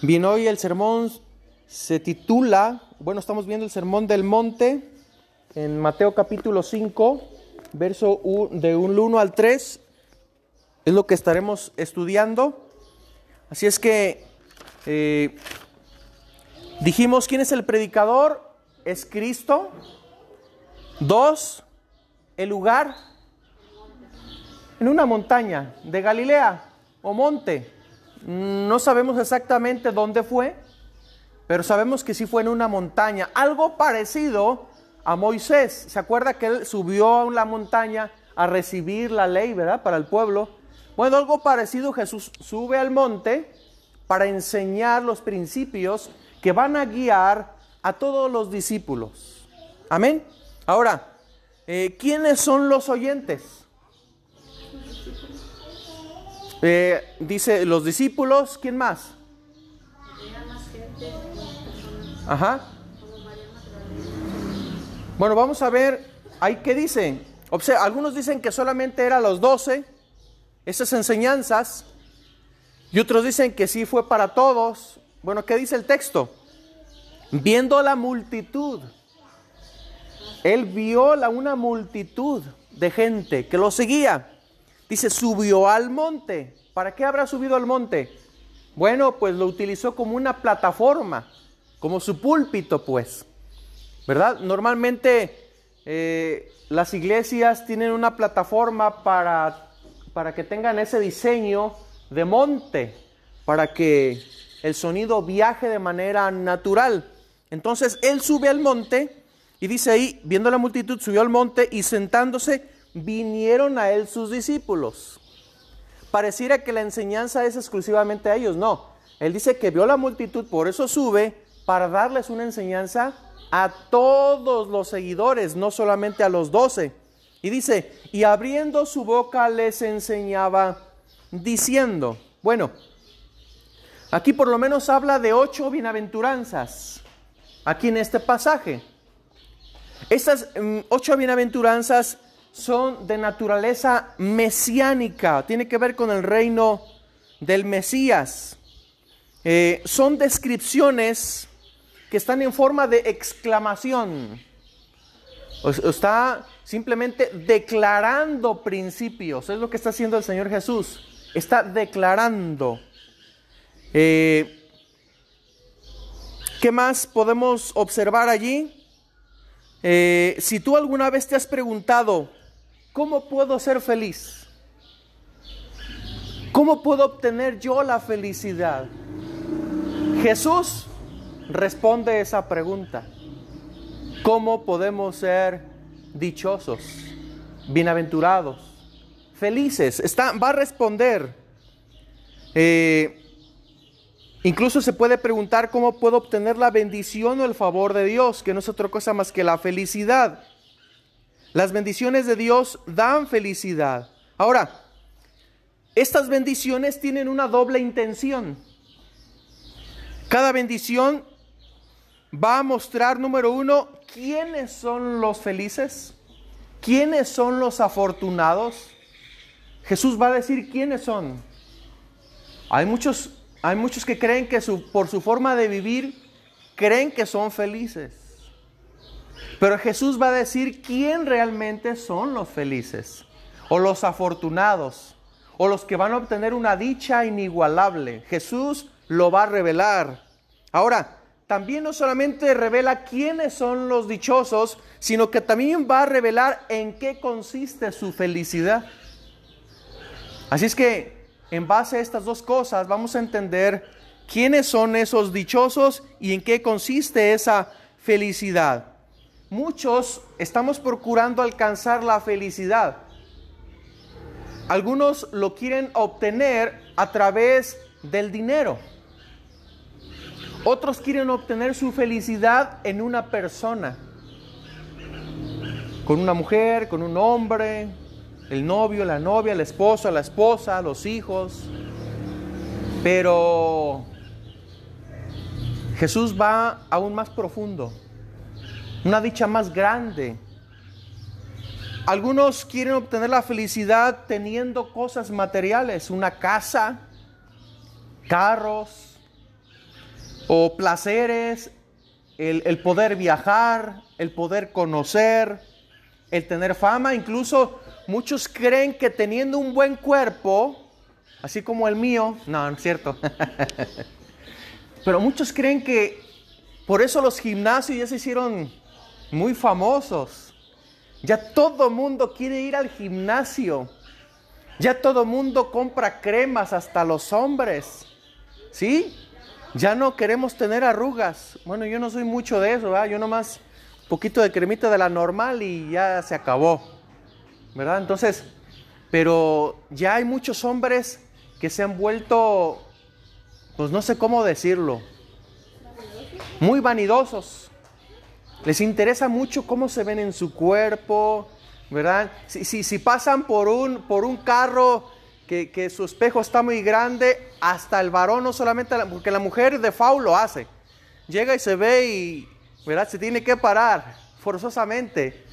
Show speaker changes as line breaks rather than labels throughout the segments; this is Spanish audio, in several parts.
Bien, hoy el sermón se titula, bueno, estamos viendo el sermón del monte en Mateo capítulo 5, verso de un 1 al 3, es lo que estaremos estudiando. Así es que eh, dijimos, ¿quién es el predicador? Es Cristo. Dos, el lugar en una montaña de Galilea o monte. No sabemos exactamente dónde fue, pero sabemos que sí fue en una montaña. Algo parecido a Moisés. ¿Se acuerda que él subió a la montaña a recibir la ley, ¿verdad? Para el pueblo. Bueno, algo parecido, Jesús sube al monte para enseñar los principios que van a guiar a todos los discípulos. Amén. Ahora, eh, ¿quiénes son los oyentes? Eh, dice los discípulos, ¿quién más? Ajá. Bueno, vamos a ver, ahí qué dicen. Observa, algunos dicen que solamente eran los doce, esas enseñanzas, y otros dicen que sí fue para todos. Bueno, ¿qué dice el texto? Viendo la multitud, él vio la, una multitud de gente que lo seguía. Dice, subió al monte. ¿Para qué habrá subido al monte? Bueno, pues lo utilizó como una plataforma, como su púlpito, pues. ¿Verdad? Normalmente eh, las iglesias tienen una plataforma para, para que tengan ese diseño de monte, para que el sonido viaje de manera natural. Entonces él sube al monte y dice ahí, viendo la multitud, subió al monte y sentándose, vinieron a él sus discípulos. Pareciera que la enseñanza es exclusivamente a ellos, no. Él dice que vio la multitud, por eso sube, para darles una enseñanza a todos los seguidores, no solamente a los doce. Y dice, y abriendo su boca les enseñaba diciendo, bueno, aquí por lo menos habla de ocho bienaventuranzas, aquí en este pasaje. Estas mm, ocho bienaventuranzas son de naturaleza mesiánica, tiene que ver con el reino del Mesías. Eh, son descripciones que están en forma de exclamación. está simplemente declarando principios. Es lo que está haciendo el Señor Jesús. Está declarando. Eh, ¿Qué más podemos observar allí? Eh, si tú alguna vez te has preguntado, ¿cómo puedo ser feliz? ¿Cómo puedo obtener yo la felicidad? Jesús responde esa pregunta. ¿Cómo podemos ser dichosos, bienaventurados, felices? Está, va a responder. Eh, incluso se puede preguntar cómo puedo obtener la bendición o el favor de Dios, que no es otra cosa más que la felicidad. Las bendiciones de Dios dan felicidad. Ahora, estas bendiciones tienen una doble intención. Cada bendición va a mostrar, número uno, quiénes son los felices, quiénes son los afortunados. Jesús va a decir quiénes son. Hay muchos, hay muchos que creen que por su forma de vivir, creen que son felices. Pero Jesús va a decir quién realmente son los felices, o los afortunados, o los que van a obtener una dicha inigualable. Jesús lo va a revelar. Ahora, también no solamente revela quiénes son los dichosos, sino que también va a revelar en qué consiste su felicidad. Así es que, en base a estas dos cosas, vamos a entender quiénes son esos dichosos y en qué consiste esa felicidad. Muchos estamos procurando alcanzar la felicidad. Algunos lo quieren obtener a través del dinero. Otros quieren obtener su felicidad en una persona. Con una mujer, con un hombre, el novio, la novia, la esposa, la esposa, los hijos. Pero Jesús va aún más profundo una dicha más grande. Algunos quieren obtener la felicidad teniendo cosas materiales, una casa, carros, o placeres, el, el poder viajar, el poder conocer, el tener fama. Incluso muchos creen que teniendo un buen cuerpo, así como el mío, no, no es cierto. Pero muchos creen que por eso los gimnasios ya se hicieron muy famosos. Ya todo mundo quiere ir al gimnasio. Ya todo mundo compra cremas, hasta los hombres. ¿Sí? Ya no queremos tener arrugas. Bueno, yo no soy mucho de eso, ¿verdad? Yo nomás un poquito de cremita de la normal y ya se acabó. ¿Verdad? Entonces, pero ya hay muchos hombres que se han vuelto, pues no sé cómo decirlo, muy vanidosos. Les interesa mucho cómo se ven en su cuerpo, ¿verdad? Si, si, si pasan por un, por un carro que, que, su espejo está muy grande, hasta el varón, no solamente, la, porque la mujer de FAU lo hace. Llega y se ve y, ¿verdad? Se tiene que parar forzosamente.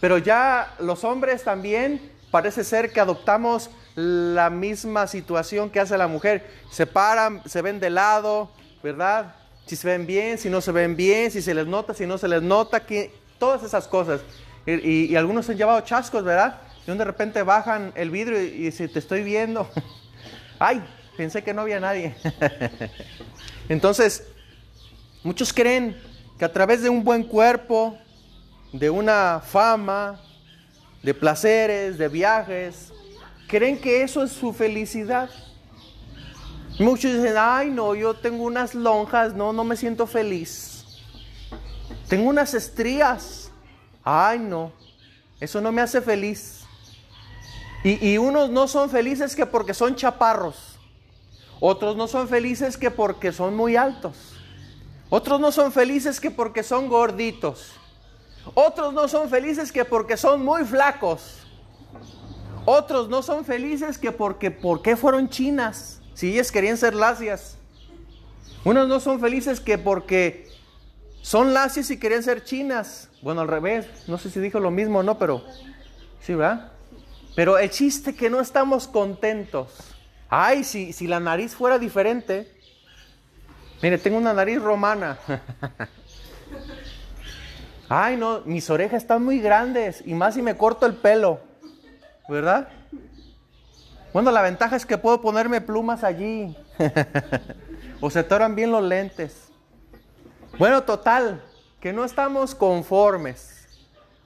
Pero ya los hombres también parece ser que adoptamos la misma situación que hace la mujer. Se paran, se ven de lado, ¿verdad? Si se ven bien, si no se ven bien, si se les nota, si no se les nota, que, todas esas cosas. Y, y, y algunos han llevado chascos, ¿verdad? Y de repente bajan el vidrio y, y si te estoy viendo, ay, pensé que no había nadie. Entonces, muchos creen que a través de un buen cuerpo, de una fama, de placeres, de viajes, creen que eso es su felicidad. Muchos dicen, ay no, yo tengo unas lonjas, no, no me siento feliz. Tengo unas estrías, ay no, eso no me hace feliz. Y, y, unos no son felices que porque son chaparros. Otros no son felices que porque son muy altos. Otros no son felices que porque son gorditos. Otros no son felices que porque son muy flacos. Otros no son felices que porque ¿por qué fueron chinas? Si ellas querían ser lacias. Unos no son felices que porque son lacias y querían ser chinas. Bueno, al revés. No sé si dijo lo mismo o no, pero sí, ¿verdad? Pero el chiste que no estamos contentos. Ay, si, si la nariz fuera diferente. Mire, tengo una nariz romana. Ay, no, mis orejas están muy grandes y más si me corto el pelo. ¿Verdad? Bueno, la ventaja es que puedo ponerme plumas allí. o se toran bien los lentes. Bueno, total, que no estamos conformes.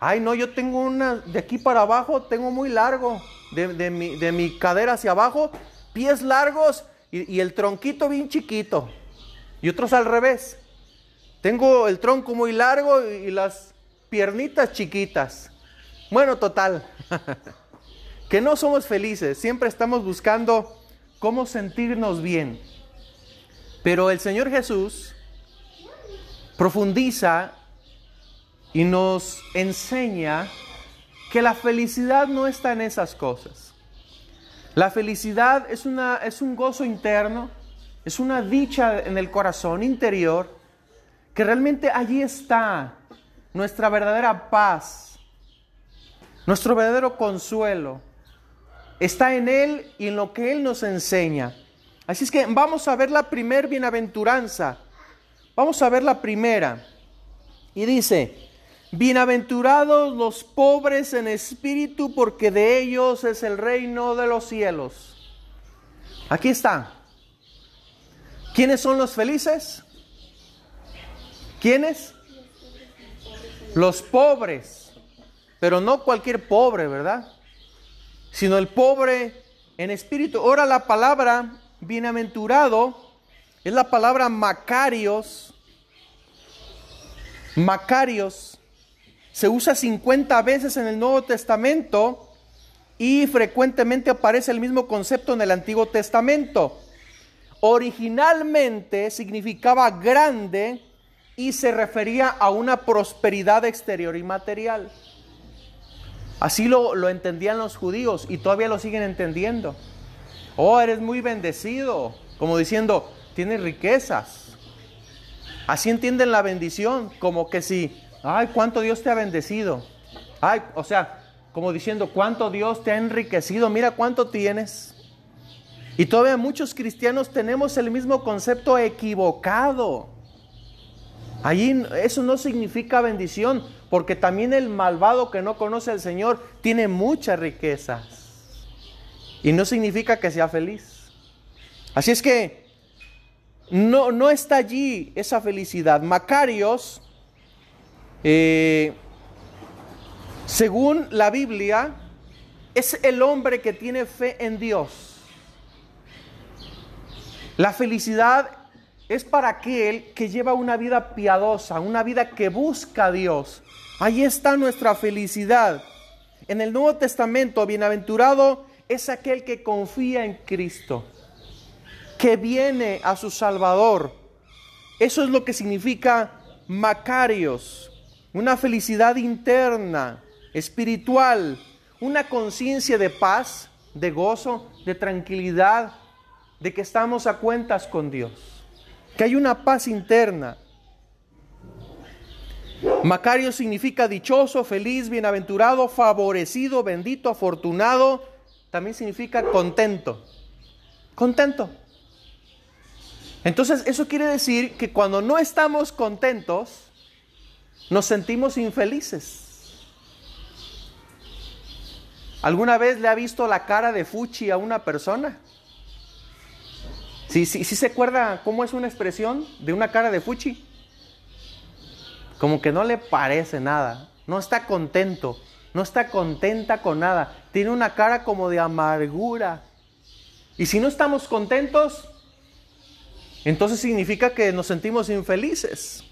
Ay, no, yo tengo una de aquí para abajo, tengo muy largo. De, mi, de mi, cadera hacia abajo, pies largos y, y, el tronquito bien chiquito. Y otros al revés. Tengo el tronco muy largo y, y las piernitas chiquitas. Bueno, total. que no somos felices, siempre estamos buscando cómo sentirnos bien. Pero el Señor Jesús profundiza y nos enseña que la felicidad no está en esas cosas. La felicidad es, una, es un gozo interno, es una dicha en el corazón interior, que realmente allí está nuestra verdadera paz, nuestro verdadero consuelo. Está en Él y en lo que Él nos enseña. Así es que vamos a ver la primer bienaventuranza. Vamos a ver la primera. Y dice, Bienaventurados los pobres en espíritu, porque de ellos es el reino de los cielos. Aquí está. ¿Quiénes son los felices? ¿Quiénes? Los pobres. Pero no cualquier pobre, ¿verdad? Sino el pobre en espíritu. Ahora la palabra bienaventurado es la palabra Macarios. Macarios se usa 50 veces en el Nuevo Testamento y frecuentemente aparece el mismo concepto en el Antiguo Testamento. Originalmente significaba grande y se refería a una prosperidad exterior y material. Así lo, lo entendían los judíos y todavía lo siguen entendiendo. Oh, eres muy bendecido, como diciendo, tienes riquezas. Así entienden la bendición, como que si Ay, cuánto Dios te ha bendecido. Ay, o sea, como diciendo, cuánto Dios te ha enriquecido. Mira cuánto tienes. Y todavía muchos cristianos tenemos el mismo concepto equivocado. Allí eso no significa bendición, porque también el malvado que no conoce al Señor tiene muchas riquezas. Y no significa que sea feliz. Así es que no, no está allí esa felicidad. Macarios, eh, según la Biblia, es el hombre que tiene fe en Dios. La felicidad es para aquel que lleva una vida piadosa, una vida que busca a Dios. Ahí está nuestra felicidad. En el Nuevo Testamento, bienaventurado es aquel que confía en Cristo, que viene a su Salvador. Eso es lo que significa Macarios, una felicidad interna, espiritual, una conciencia de paz, de gozo, de tranquilidad, de que estamos a cuentas con Dios que hay una paz interna. Macario significa dichoso, feliz, bienaventurado, favorecido, bendito, afortunado. También significa contento. Contento. Entonces eso quiere decir que cuando no estamos contentos, nos sentimos infelices. ¿Alguna vez le ha visto la cara de Fuchi a una persona? ¿Sí, sí, se acuerda cómo es una expresión de una cara de fuchi? Como que no le parece nada, no está contento, no está contenta con nada, tiene una cara como de amargura. Y si no estamos contentos, entonces significa que nos sentimos infelices.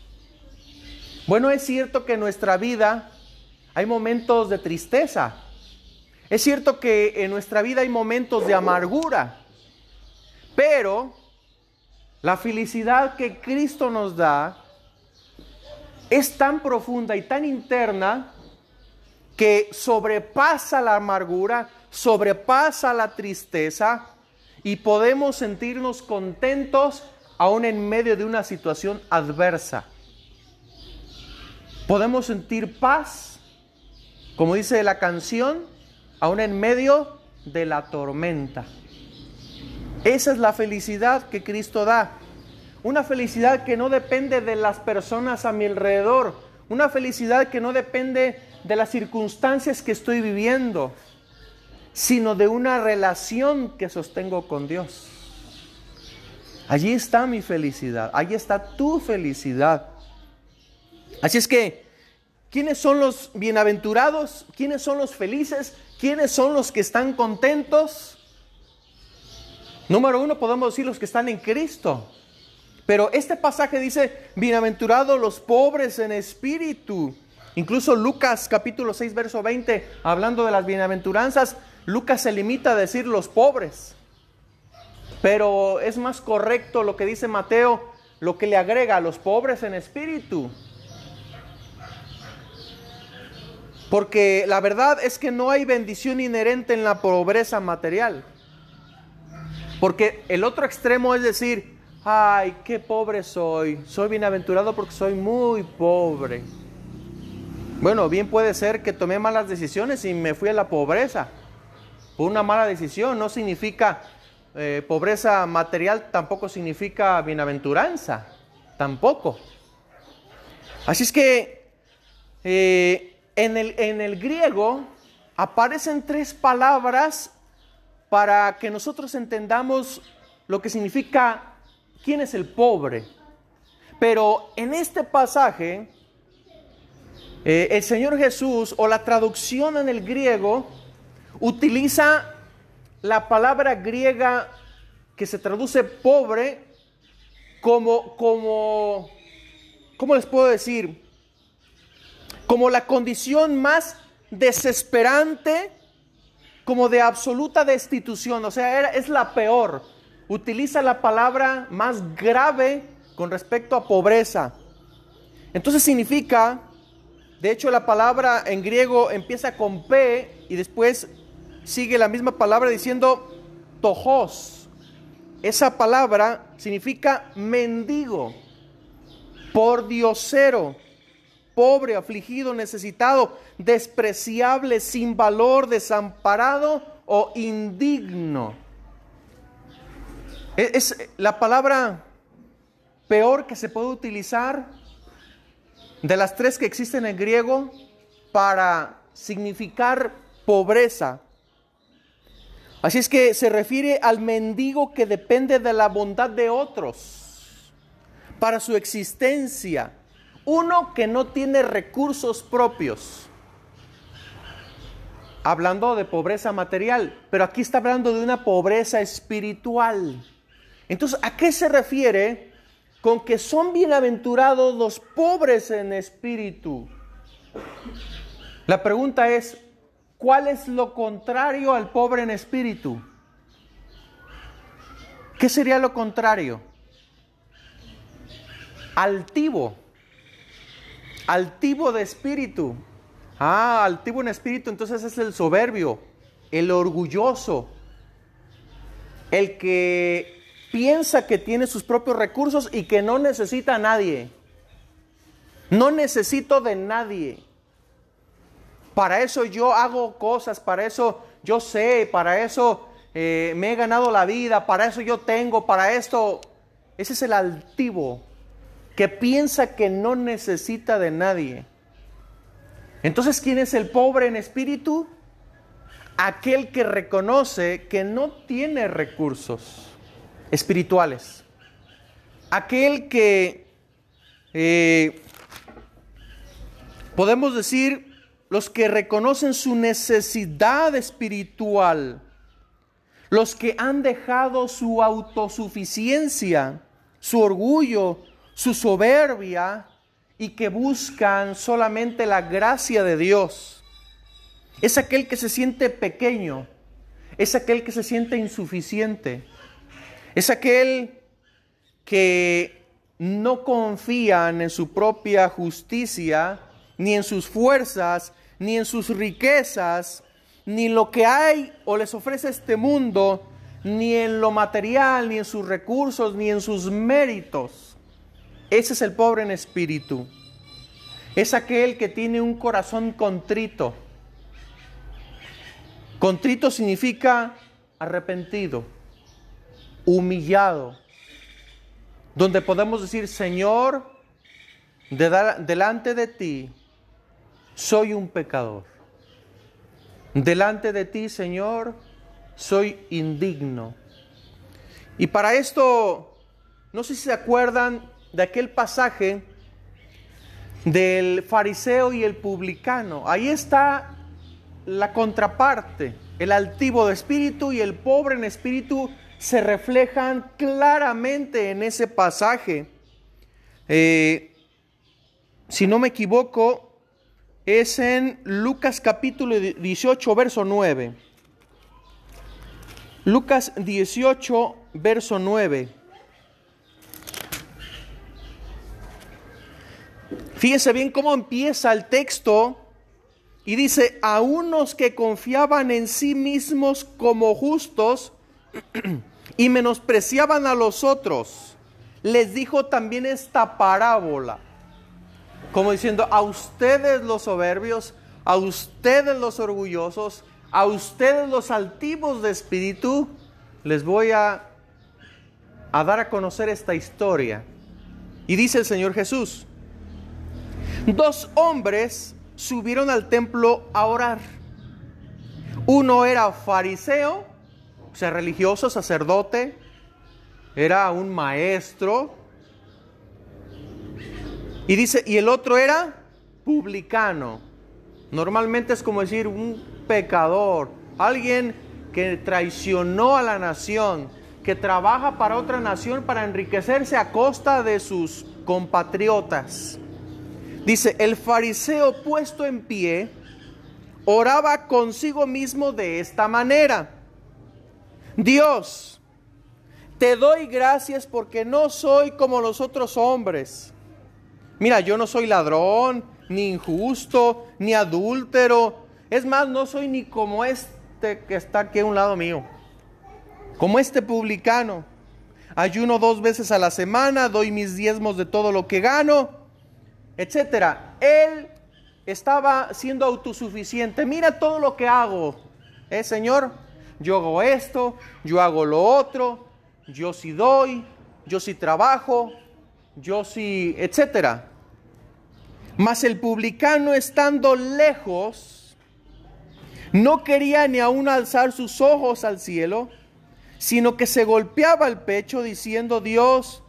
Bueno, es cierto que en nuestra vida hay momentos de tristeza. Es cierto que en nuestra vida hay momentos de amargura. Pero la felicidad que Cristo nos da es tan profunda y tan interna que sobrepasa la amargura, sobrepasa la tristeza y podemos sentirnos contentos aún en medio de una situación adversa. Podemos sentir paz, como dice la canción, aún en medio de la tormenta. Esa es la felicidad que Cristo da. Una felicidad que no depende de las personas a mi alrededor. Una felicidad que no depende de las circunstancias que estoy viviendo, sino de una relación que sostengo con Dios. Allí está mi felicidad, allí está tu felicidad. Así es que, ¿quiénes son los bienaventurados? ¿Quiénes son los felices? ¿Quiénes son los que están contentos? Número uno, podemos decir los que están en Cristo. Pero este pasaje dice, bienaventurados los pobres en espíritu. Incluso Lucas capítulo 6, verso 20, hablando de las bienaventuranzas, Lucas se limita a decir los pobres. Pero es más correcto lo que dice Mateo, lo que le agrega a los pobres en espíritu. Porque la verdad es que no hay bendición inherente en la pobreza material. Porque el otro extremo es decir, ay, qué pobre soy, soy bienaventurado porque soy muy pobre. Bueno, bien puede ser que tomé malas decisiones y me fui a la pobreza. Por una mala decisión no significa eh, pobreza material, tampoco significa bienaventuranza, tampoco. Así es que eh, en, el, en el griego aparecen tres palabras para que nosotros entendamos lo que significa quién es el pobre. Pero en este pasaje, eh, el Señor Jesús o la traducción en el griego utiliza la palabra griega que se traduce pobre como, como, ¿cómo les puedo decir? Como la condición más desesperante como de absoluta destitución, o sea, es la peor. Utiliza la palabra más grave con respecto a pobreza. Entonces significa, de hecho la palabra en griego empieza con P y después sigue la misma palabra diciendo tojos. Esa palabra significa mendigo, por diosero pobre, afligido, necesitado, despreciable, sin valor, desamparado o indigno. E-, es la palabra peor que se puede utilizar de las tres que existen en griego para significar pobreza. Así es que se refiere al mendigo que depende de la bondad de otros para su existencia. Uno que no tiene recursos propios. Hablando de pobreza material, pero aquí está hablando de una pobreza espiritual. Entonces, ¿a qué se refiere con que son bienaventurados los pobres en espíritu? La pregunta es, ¿cuál es lo contrario al pobre en espíritu? ¿Qué sería lo contrario? Altivo. Altivo de espíritu. Ah, altivo en espíritu, entonces es el soberbio, el orgulloso, el que piensa que tiene sus propios recursos y que no necesita a nadie. No necesito de nadie. Para eso yo hago cosas, para eso yo sé, para eso eh, me he ganado la vida, para eso yo tengo, para esto. Ese es el altivo que piensa que no necesita de nadie. Entonces, ¿quién es el pobre en espíritu? Aquel que reconoce que no tiene recursos espirituales. Aquel que eh, podemos decir los que reconocen su necesidad espiritual, los que han dejado su autosuficiencia, su orgullo, su soberbia y que buscan solamente la gracia de Dios. Es aquel que se siente pequeño, es aquel que se siente insuficiente, es aquel que no confían en su propia justicia, ni en sus fuerzas, ni en sus riquezas, ni lo que hay o les ofrece este mundo, ni en lo material, ni en sus recursos, ni en sus méritos. Ese es el pobre en espíritu. Es aquel que tiene un corazón contrito. Contrito significa arrepentido humillado, donde podemos decir, Señor, delante de ti soy un pecador. Delante de ti, Señor, soy indigno. Y para esto, no sé si se acuerdan de aquel pasaje del fariseo y el publicano. Ahí está la contraparte, el altivo de espíritu y el pobre en espíritu se reflejan claramente en ese pasaje. Eh, si no me equivoco, es en Lucas capítulo 18, verso 9. Lucas 18, verso 9. Fíjese bien cómo empieza el texto y dice, a unos que confiaban en sí mismos como justos, y menospreciaban a los otros, les dijo también esta parábola, como diciendo, a ustedes los soberbios, a ustedes los orgullosos, a ustedes los altivos de espíritu, les voy a, a dar a conocer esta historia. Y dice el Señor Jesús, dos hombres subieron al templo a orar. Uno era fariseo o sea, religioso, sacerdote, era un maestro. Y dice, y el otro era publicano. Normalmente es como decir un pecador, alguien que traicionó a la nación, que trabaja para otra nación para enriquecerse a costa de sus compatriotas. Dice, el fariseo puesto en pie oraba consigo mismo de esta manera. Dios, te doy gracias porque no soy como los otros hombres. Mira, yo no soy ladrón, ni injusto, ni adúltero. Es más, no soy ni como este que está aquí a un lado mío. Como este publicano. Ayuno dos veces a la semana, doy mis diezmos de todo lo que gano, etcétera. Él estaba siendo autosuficiente. Mira todo lo que hago. ¿Eh, Señor? yo hago esto, yo hago lo otro, yo sí doy, yo sí trabajo, yo sí, etcétera. Mas el publicano estando lejos, no quería ni aún alzar sus ojos al cielo, sino que se golpeaba el pecho diciendo, Dios,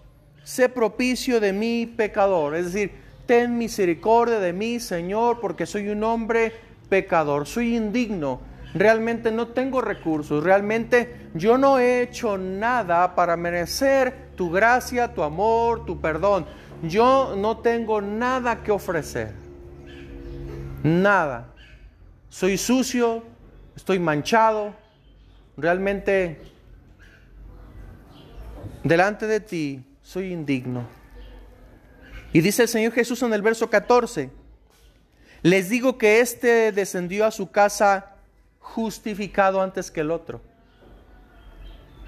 sé propicio de mi pecador. Es decir, ten misericordia de mí, Señor, porque soy un hombre pecador, soy indigno, realmente no tengo recursos, realmente yo no he hecho nada para merecer tu gracia, tu amor, tu perdón. Yo no tengo nada que ofrecer. Nada. Soy sucio, estoy manchado. Realmente, delante de ti, soy indigno. Y dice el Señor Jesús en el verso 14, les digo que éste descendió a su casa justificado antes que el otro.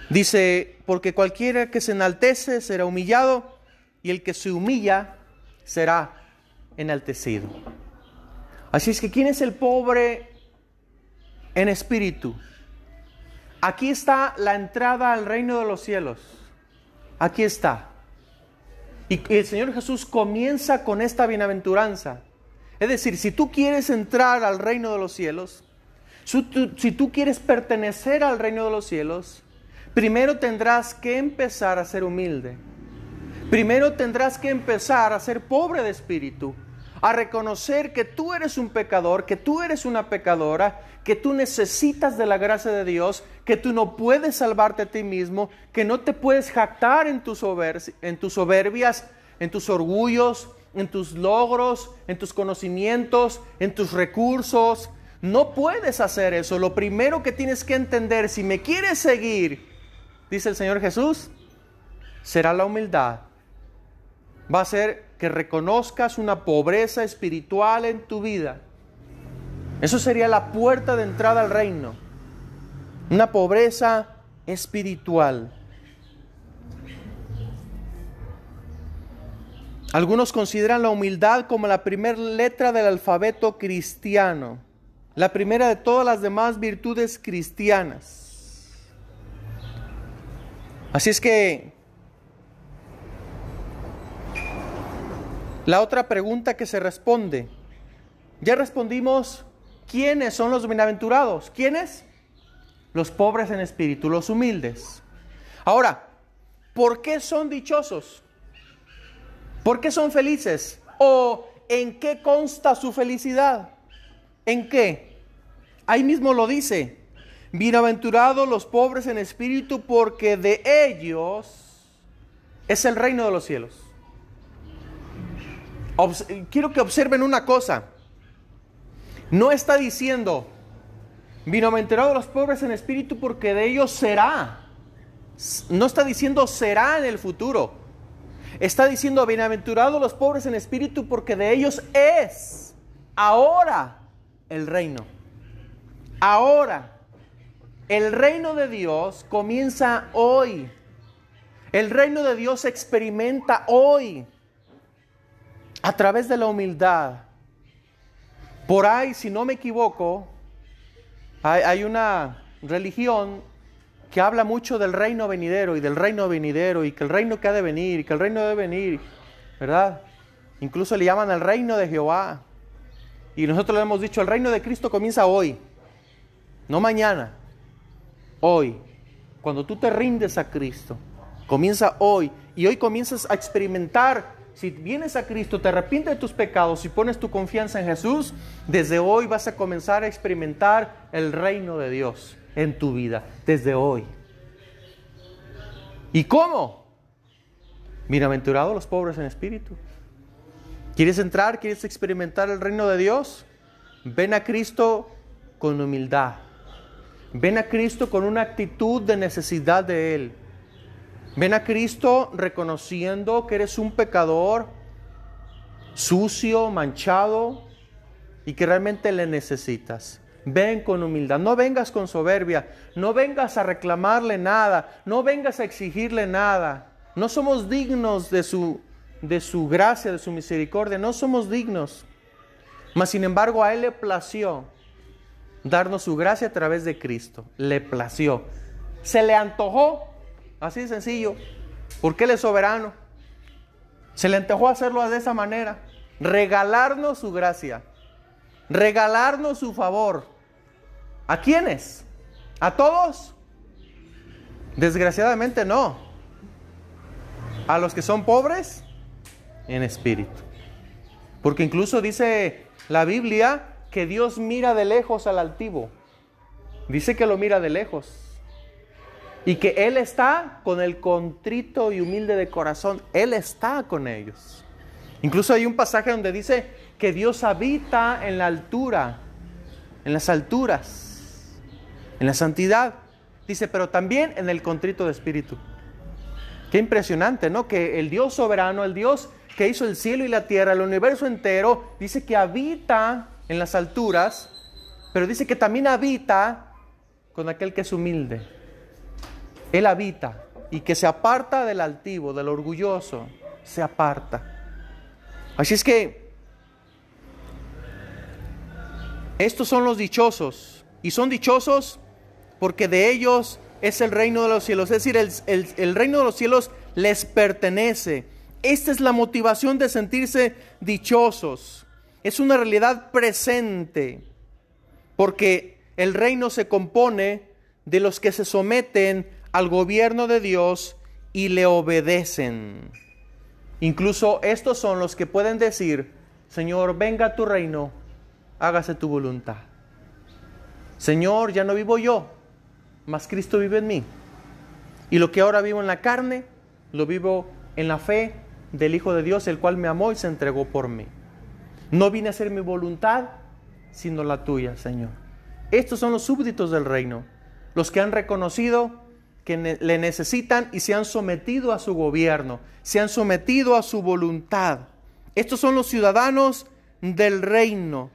Dice, porque cualquiera que se enaltece será humillado y el que se humilla será enaltecido. Así es que, ¿quién es el pobre en espíritu? Aquí está la entrada al reino de los cielos. Aquí está. Y el Señor Jesús comienza con esta bienaventuranza. Es decir, si tú quieres entrar al reino de los cielos, si tú, quieres pertenecer al reino de los cielos, primero tendrás que empezar a ser humilde. Primero tendrás que empezar a ser pobre de espíritu, a reconocer que tú eres un pecador, que tú eres una pecadora, que tú necesitas de la gracia de Dios, que tú no puedes salvarte a ti mismo, que no te puedes jactar en tus, en tus soberbias, en tus orgullos, en tus logros, en tus conocimientos, en tus recursos. No puedes hacer eso. Lo primero que tienes que entender, si me quieres seguir, dice el Señor Jesús, será la humildad. Va a ser que reconozcas una pobreza espiritual en tu vida. Eso sería la puerta de entrada al reino. Una pobreza espiritual. Algunos consideran la humildad como la primera letra del alfabeto cristiano, la primera de todas las demás virtudes cristianas. Así es que la otra pregunta que se responde, ya respondimos, ¿quiénes son los bienaventurados? ¿Quiénes? Los pobres en espíritu, los humildes. Ahora, ¿por qué son dichosos? ¿Por qué son felices? ¿O en qué consta su felicidad? ¿En qué? Ahí mismo lo dice. Bienaventurados los pobres en espíritu porque de ellos es el reino de los cielos. quiero que observen una cosa. No está diciendo, bienaventurados los pobres en espíritu porque de ellos será. No está diciendo será en el futuro. Está diciendo, bienaventurados los pobres en espíritu, porque de ellos es ahora el reino. Ahora. El reino de Dios comienza hoy. El reino de Dios se experimenta hoy a través de la humildad. Por ahí, si no me equivoco, hay, una religión que habla mucho del reino venidero y del reino venidero y que el reino que ha de venir y que el reino debe venir, ¿verdad? Incluso le llaman al reino de Jehová. Y nosotros le hemos dicho, el reino de Cristo comienza hoy, no mañana, hoy. Cuando tú te rindes a Cristo, comienza hoy. Y hoy comienzas a experimentar, si vienes a Cristo, te arrepientes de tus pecados y pones tu confianza en Jesús, desde hoy vas a comenzar a experimentar el reino de Dios en tu vida desde hoy. ¿Y cómo? Bienaventurados los pobres en espíritu. ¿Quieres entrar? ¿Quieres experimentar el reino de Dios? Ven a Cristo con humildad. Ven a Cristo con una actitud de necesidad de Él. Ven a Cristo reconociendo que eres un pecador sucio, manchado y que realmente le necesitas. Ven con humildad, no vengas con soberbia, no vengas a reclamarle nada, no vengas a exigirle nada. No somos dignos de su, de su gracia, de su misericordia, no somos dignos. Mas sin embargo a Él le plació darnos su gracia a través de Cristo. Le plació. Se le antojó, así de sencillo, porque Él es soberano. Se le antojó hacerlo de esa manera. regalarnos su gracia, regalarnos su favor. ¿A quiénes? ¿A todos? Desgraciadamente no. ¿A los que son pobres? En espíritu. Porque incluso dice la Biblia que Dios mira de lejos al altivo. Dice que lo mira de lejos. Y que Él está con el contrito y humilde de corazón. Él está con ellos. Incluso hay un pasaje donde dice que Dios habita en la altura, en las alturas, en la santidad. Dice, pero también en el contrito de espíritu. Qué impresionante, ¿no? Que el Dios soberano, el Dios que hizo el cielo y la tierra, el universo entero, dice que habita en las alturas, pero dice que también habita con aquel que es humilde. Él habita y que se aparta del altivo, del orgulloso, se aparta. Así es que estos son los dichosos y son dichosos porque de ellos es el reino de los cielos, es decir, el, el reino de los cielos les pertenece. Esta es la motivación de sentirse dichosos. Es una realidad presente porque el reino se compone de los que se someten al gobierno de Dios y le obedecen. Incluso estos son los que pueden decir, Señor, venga tu reino, hágase tu voluntad. Señor, ya no vivo yo, mas Cristo vive en mí. Y lo que ahora vivo en la carne, lo vivo en la fe del Hijo de Dios, el cual me amó y se entregó por mí. No vine a hacer mi voluntad, sino la tuya, Señor. Estos son los súbditos del reino, los que han reconocido que le necesitan y se han sometido a su gobierno, se han sometido a su voluntad. Estos son los ciudadanos del reino.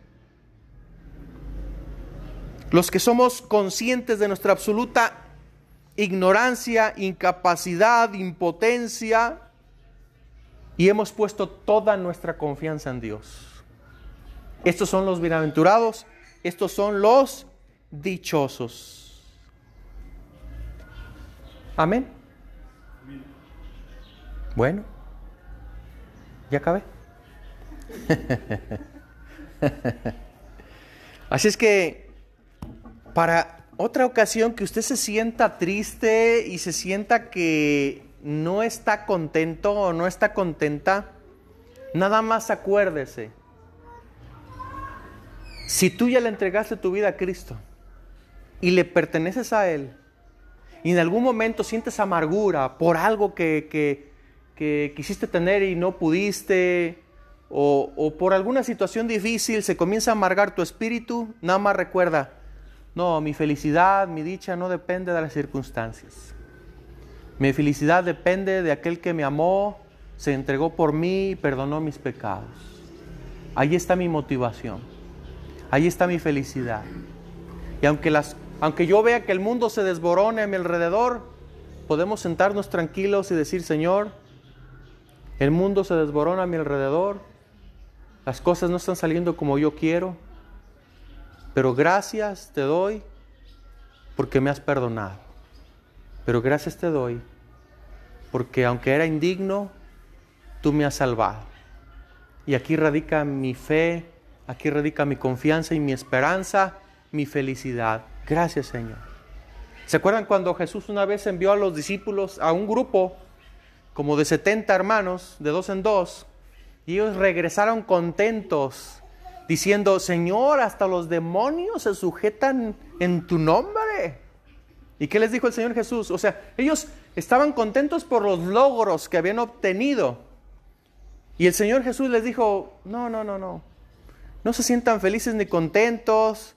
Los que somos conscientes de nuestra absoluta ignorancia, incapacidad, impotencia y hemos puesto toda nuestra confianza en Dios. Estos son los bienaventurados, estos son los dichosos. Amén. Bueno, ya acabé. Así es que para otra ocasión que usted se sienta triste y se sienta que no está contento o no está contenta, nada más acuérdese. Si tú ya le entregaste tu vida a Cristo y le perteneces a Él, y en algún momento sientes amargura por algo que, quisiste tener y no pudiste, o, o, por alguna situación difícil se comienza a amargar tu espíritu, nada más recuerda, no, mi felicidad, mi dicha no depende de las circunstancias. Mi felicidad depende de aquel que me amó, se entregó por mí y perdonó mis pecados. Ahí está mi motivación. Ahí está mi felicidad. Y aunque las aunque yo vea que el mundo se desborone a mi alrededor, podemos sentarnos tranquilos y decir, Señor, el mundo se desborona a mi alrededor, las cosas no están saliendo como yo quiero, pero gracias te doy porque me has perdonado. Pero gracias te doy porque aunque era indigno, tú me has salvado. Y aquí radica mi fe, aquí radica mi confianza y mi esperanza, mi felicidad. Gracias Señor. ¿Se acuerdan cuando Jesús una vez envió a los discípulos a un grupo como de 70 hermanos, de dos en dos, y ellos regresaron contentos, diciendo, Señor, hasta los demonios se sujetan en tu nombre. ¿Y qué les dijo el Señor Jesús? O sea, ellos estaban contentos por los logros que habían obtenido. Y el Señor Jesús les dijo, no, no, no, no. No se sientan felices ni contentos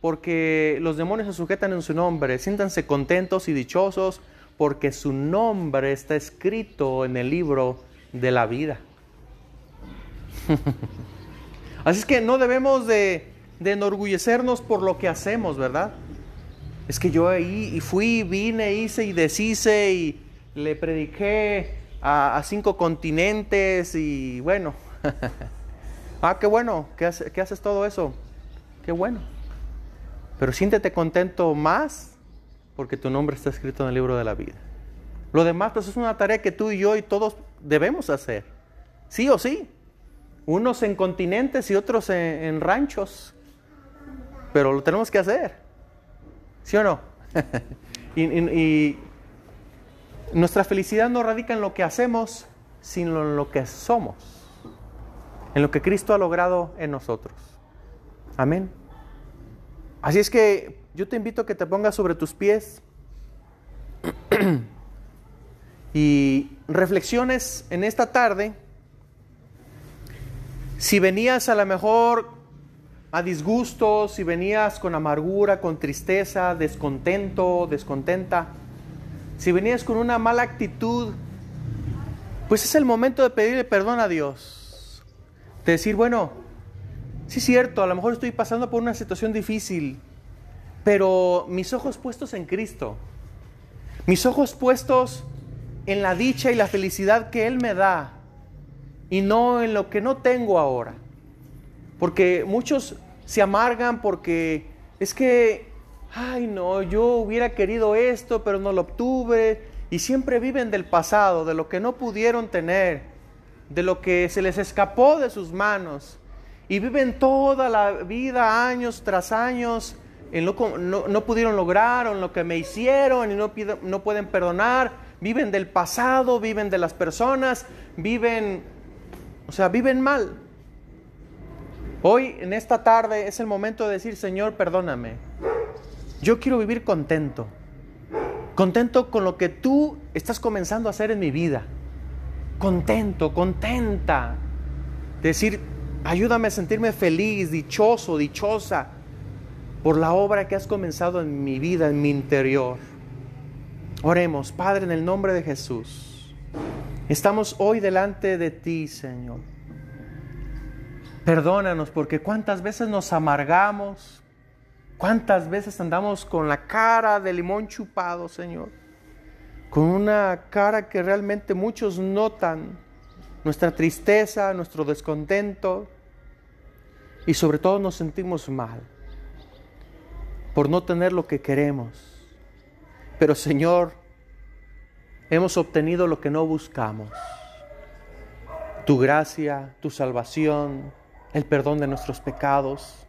porque los demonios se sujetan en su nombre. Siéntanse contentos y dichosos porque su nombre está escrito en el libro de la vida. Así es que no debemos de, enorgullecernos por lo que hacemos, ¿verdad? Es que yo ahí fui, vine, hice y deshice y le prediqué a, cinco continentes y bueno. ah, qué bueno, ¿Qué haces todo eso. Qué bueno. Pero siéntete contento más porque tu nombre está escrito en el libro de la vida. Lo demás pues es una tarea que tú y yo y todos debemos hacer. Sí o sí. unos en continentes y otros en, ranchos, pero lo tenemos que hacer, ¿sí o no? y, nuestra felicidad no radica en lo que hacemos, sino en lo que somos, en lo que Cristo ha logrado en nosotros. Amén. Así es que yo te invito a que te pongas sobre tus pies y reflexiones en esta tarde. Si venías a lo mejor a disgusto, si venías con amargura, con tristeza, descontento, descontenta, si venías con una mala actitud, pues es el momento de pedirle perdón a Dios. De decir, bueno, sí cierto, a lo mejor estoy pasando por una situación difícil, pero mis ojos puestos en Cristo, mis ojos puestos en la dicha y la felicidad que Él me da y no en lo que no tengo ahora. Porque muchos se amargan porque es que, ay no, yo hubiera querido esto, pero no lo obtuve. Y siempre viven del pasado, de lo que no pudieron tener, de lo que se les escapó de sus manos. Y viven toda la vida, años tras años, no, pudieron lograr, en lo que me hicieron y no, no pueden perdonar, viven del pasado, viven de las personas, viven, o sea, viven mal. Hoy, en esta tarde, es el momento de decir, Señor, perdóname. Yo quiero vivir contento. Contento con lo que tú estás comenzando a hacer en mi vida. Contento, contenta. Decir, ayúdame a sentirme feliz, dichoso, dichosa por la obra que has comenzado en mi vida, en mi interior. Oremos, Padre, en el nombre de Jesús. Estamos hoy delante de ti, Señor. Perdónanos porque cuántas veces nos amargamos, cuántas veces andamos con la cara de limón chupado, Señor. Con una cara que realmente muchos notan, nuestra tristeza, nuestro descontento y sobre todo nos sentimos mal por no tener lo que queremos. Pero Señor, hemos obtenido lo que no buscamos. Tu gracia, tu salvación, el perdón de nuestros pecados.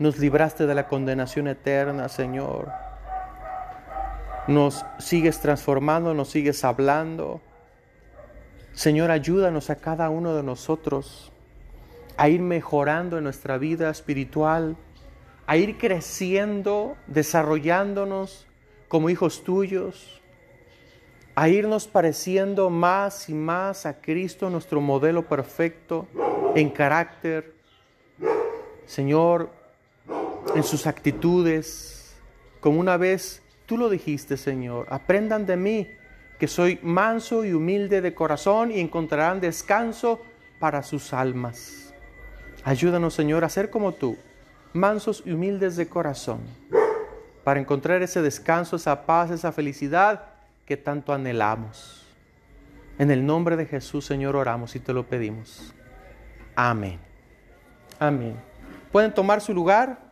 Nos libraste de la condenación eterna, Señor. Nos sigues transformando, nos sigues hablando. Señor, ayúdanos a cada uno de nosotros a ir mejorando en nuestra vida espiritual a ir creciendo, desarrollándonos como hijos tuyos, a irnos pareciendo más y más a Cristo, nuestro modelo perfecto en carácter, Señor, en sus actitudes, como una vez tú lo dijiste, Señor, aprendan de mí, que soy manso y humilde de corazón y encontrarán descanso para sus almas. Ayúdanos, Señor, a ser como tú mansos y humildes de corazón, para encontrar ese descanso, esa paz, esa felicidad que tanto anhelamos. En el nombre de Jesús, Señor, oramos y te lo pedimos. Amén. Amén. Pueden tomar su lugar.